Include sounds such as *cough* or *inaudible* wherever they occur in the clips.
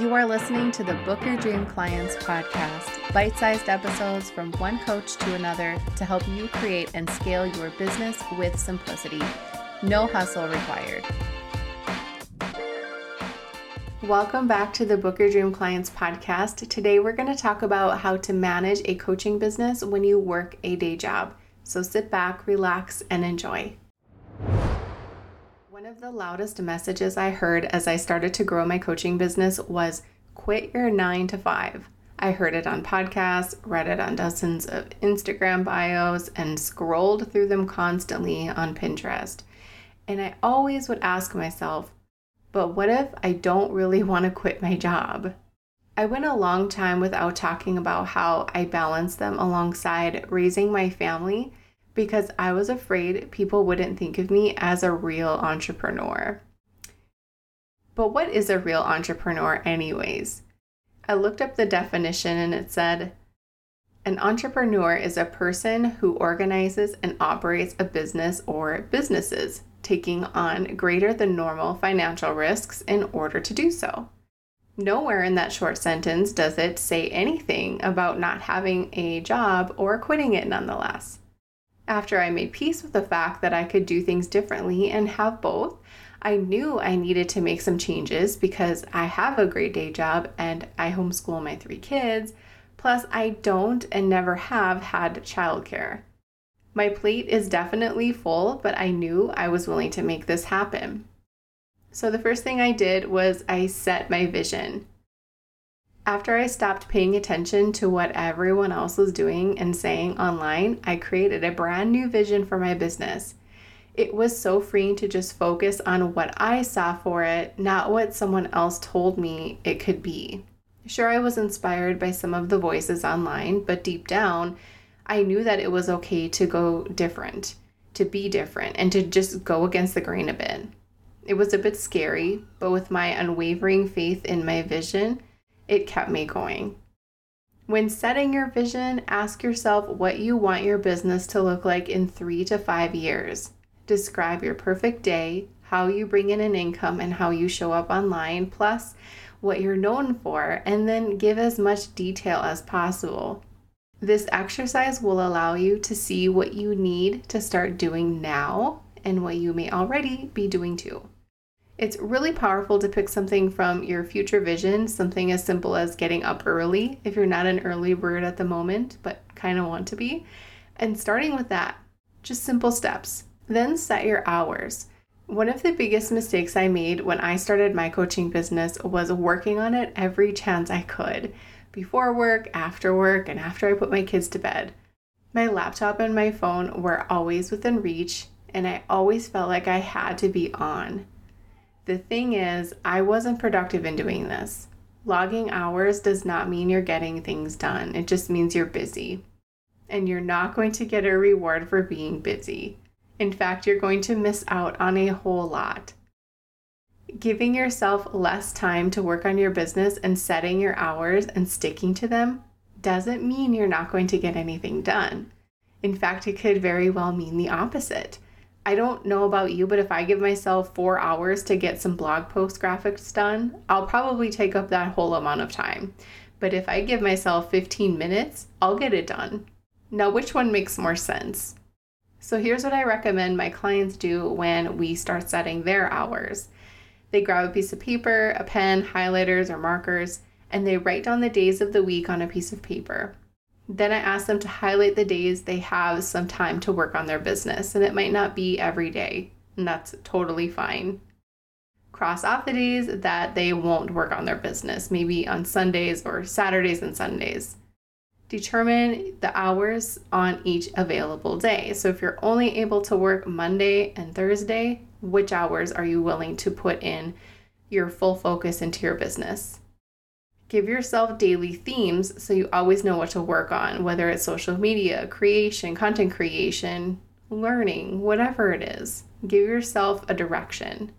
You are listening to the Book Your Dream Clients podcast, bite sized episodes from one coach to another to help you create and scale your business with simplicity. No hustle required. Welcome back to the Book Your Dream Clients podcast. Today we're going to talk about how to manage a coaching business when you work a day job. So sit back, relax, and enjoy. One of the loudest messages I heard as I started to grow my coaching business was quit your nine to five. I heard it on podcasts, read it on dozens of Instagram bios, and scrolled through them constantly on Pinterest. And I always would ask myself, but what if I don't really *laughs* want to quit my job? I went a long time without talking about how I balance them alongside raising my family because I was afraid people wouldn't think of me as a real entrepreneur. But what is a real entrepreneur, anyways? I looked up the definition and it said an entrepreneur is a person who organizes and operates a business or businesses, taking on greater than normal financial risks in order to do so. Nowhere in that short sentence does it say anything about not having a job or quitting it nonetheless. After I made peace with the fact that I could do things differently and have both, I knew I needed to make some changes because I have a great day job and I homeschool my three kids. Plus, I don't and never have had childcare. My plate is definitely full, but I knew I was willing to make this happen. So, the first thing I did was I set my vision. After I stopped paying attention to what everyone else was doing and saying online, I created a brand new vision for my business. It was so freeing to just focus on what I saw for it, not what someone else told me it could be. Sure, I was inspired by some of the voices online, but deep down, I knew that it was okay to go different, to be different, and to just go against the grain a bit. It was a bit scary, but with my unwavering faith in my vision, it kept me going. When setting your vision, ask yourself what you want your business to look like in three to five years. Describe your perfect day, how you bring in an income, and how you show up online, plus what you're known for, and then give as much detail as possible. This exercise will allow you to see what you need to start doing now and what you may already be doing too. It's really powerful to pick something from your future vision, something as simple as getting up early if you're not an early bird at the moment, but kind of want to be, and starting with that. Just simple steps. Then set your hours. One of the biggest mistakes I made when I started my coaching business was working on it every chance I could before work, after work, and after I put my kids to bed. My laptop and my phone were always within reach, and I always felt like I had to be on. The thing is, I wasn't productive in doing this. Logging hours does not mean you're getting things done, it just means you're busy. And you're not going to get a reward for being busy. In fact, you're going to miss out on a whole lot. Giving yourself less time to work on your business and setting your hours and sticking to them doesn't mean you're not going to get anything done. In fact, it could very well mean the opposite. I don't know about you, but if I give myself four hours to get some blog post graphics done, I'll probably take up that whole amount of time. But if I give myself 15 minutes, I'll get it done. Now, which one makes more sense? So, here's what I recommend my clients do when we start setting their hours they grab a piece of paper, a pen, highlighters, or markers, and they write down the days of the week on a piece of paper. Then I ask them to highlight the days they have some time to work on their business, and it might not be every day, and that's totally fine. Cross off the days that they won't work on their business, maybe on Sundays or Saturdays and Sundays. Determine the hours on each available day. So if you're only able to work Monday and Thursday, which hours are you willing to put in your full focus into your business? Give yourself daily themes so you always know what to work on, whether it's social media, creation, content creation, learning, whatever it is. Give yourself a direction.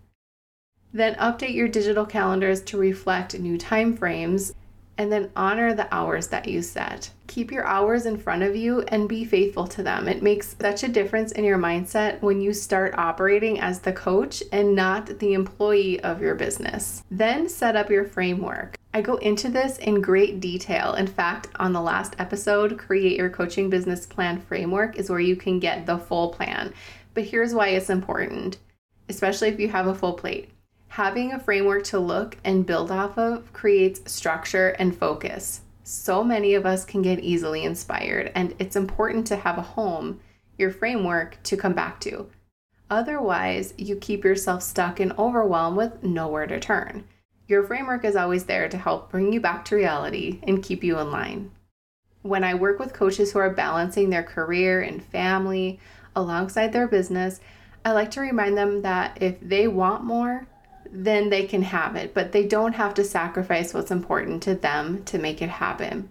Then update your digital calendars to reflect new time frames and then honor the hours that you set. Keep your hours in front of you and be faithful to them. It makes such a difference in your mindset when you start operating as the coach and not the employee of your business. Then set up your framework. I go into this in great detail. In fact, on the last episode, Create Your Coaching Business Plan Framework is where you can get the full plan. But here's why it's important, especially if you have a full plate. Having a framework to look and build off of creates structure and focus. So many of us can get easily inspired, and it's important to have a home, your framework, to come back to. Otherwise, you keep yourself stuck and overwhelmed with nowhere to turn. Your framework is always there to help bring you back to reality and keep you in line. When I work with coaches who are balancing their career and family alongside their business, I like to remind them that if they want more, then they can have it, but they don't have to sacrifice what's important to them to make it happen.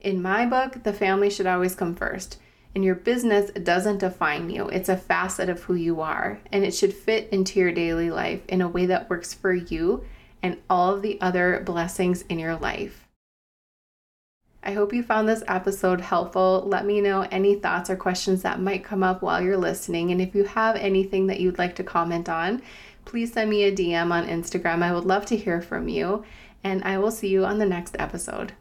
In my book, the family should always come first. And your business doesn't define you, it's a facet of who you are. And it should fit into your daily life in a way that works for you and all of the other blessings in your life. I hope you found this episode helpful. Let me know any thoughts or questions that might come up while you're listening. And if you have anything that you'd like to comment on, please send me a DM on Instagram. I would love to hear from you. And I will see you on the next episode.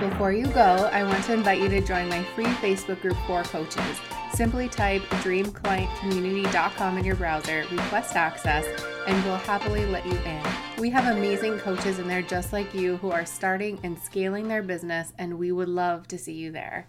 Before you go, I want to invite you to join my free Facebook group for coaches. Simply type dreamclientcommunity.com in your browser, request access, and we'll happily let you in. We have amazing coaches in there just like you who are starting and scaling their business, and we would love to see you there.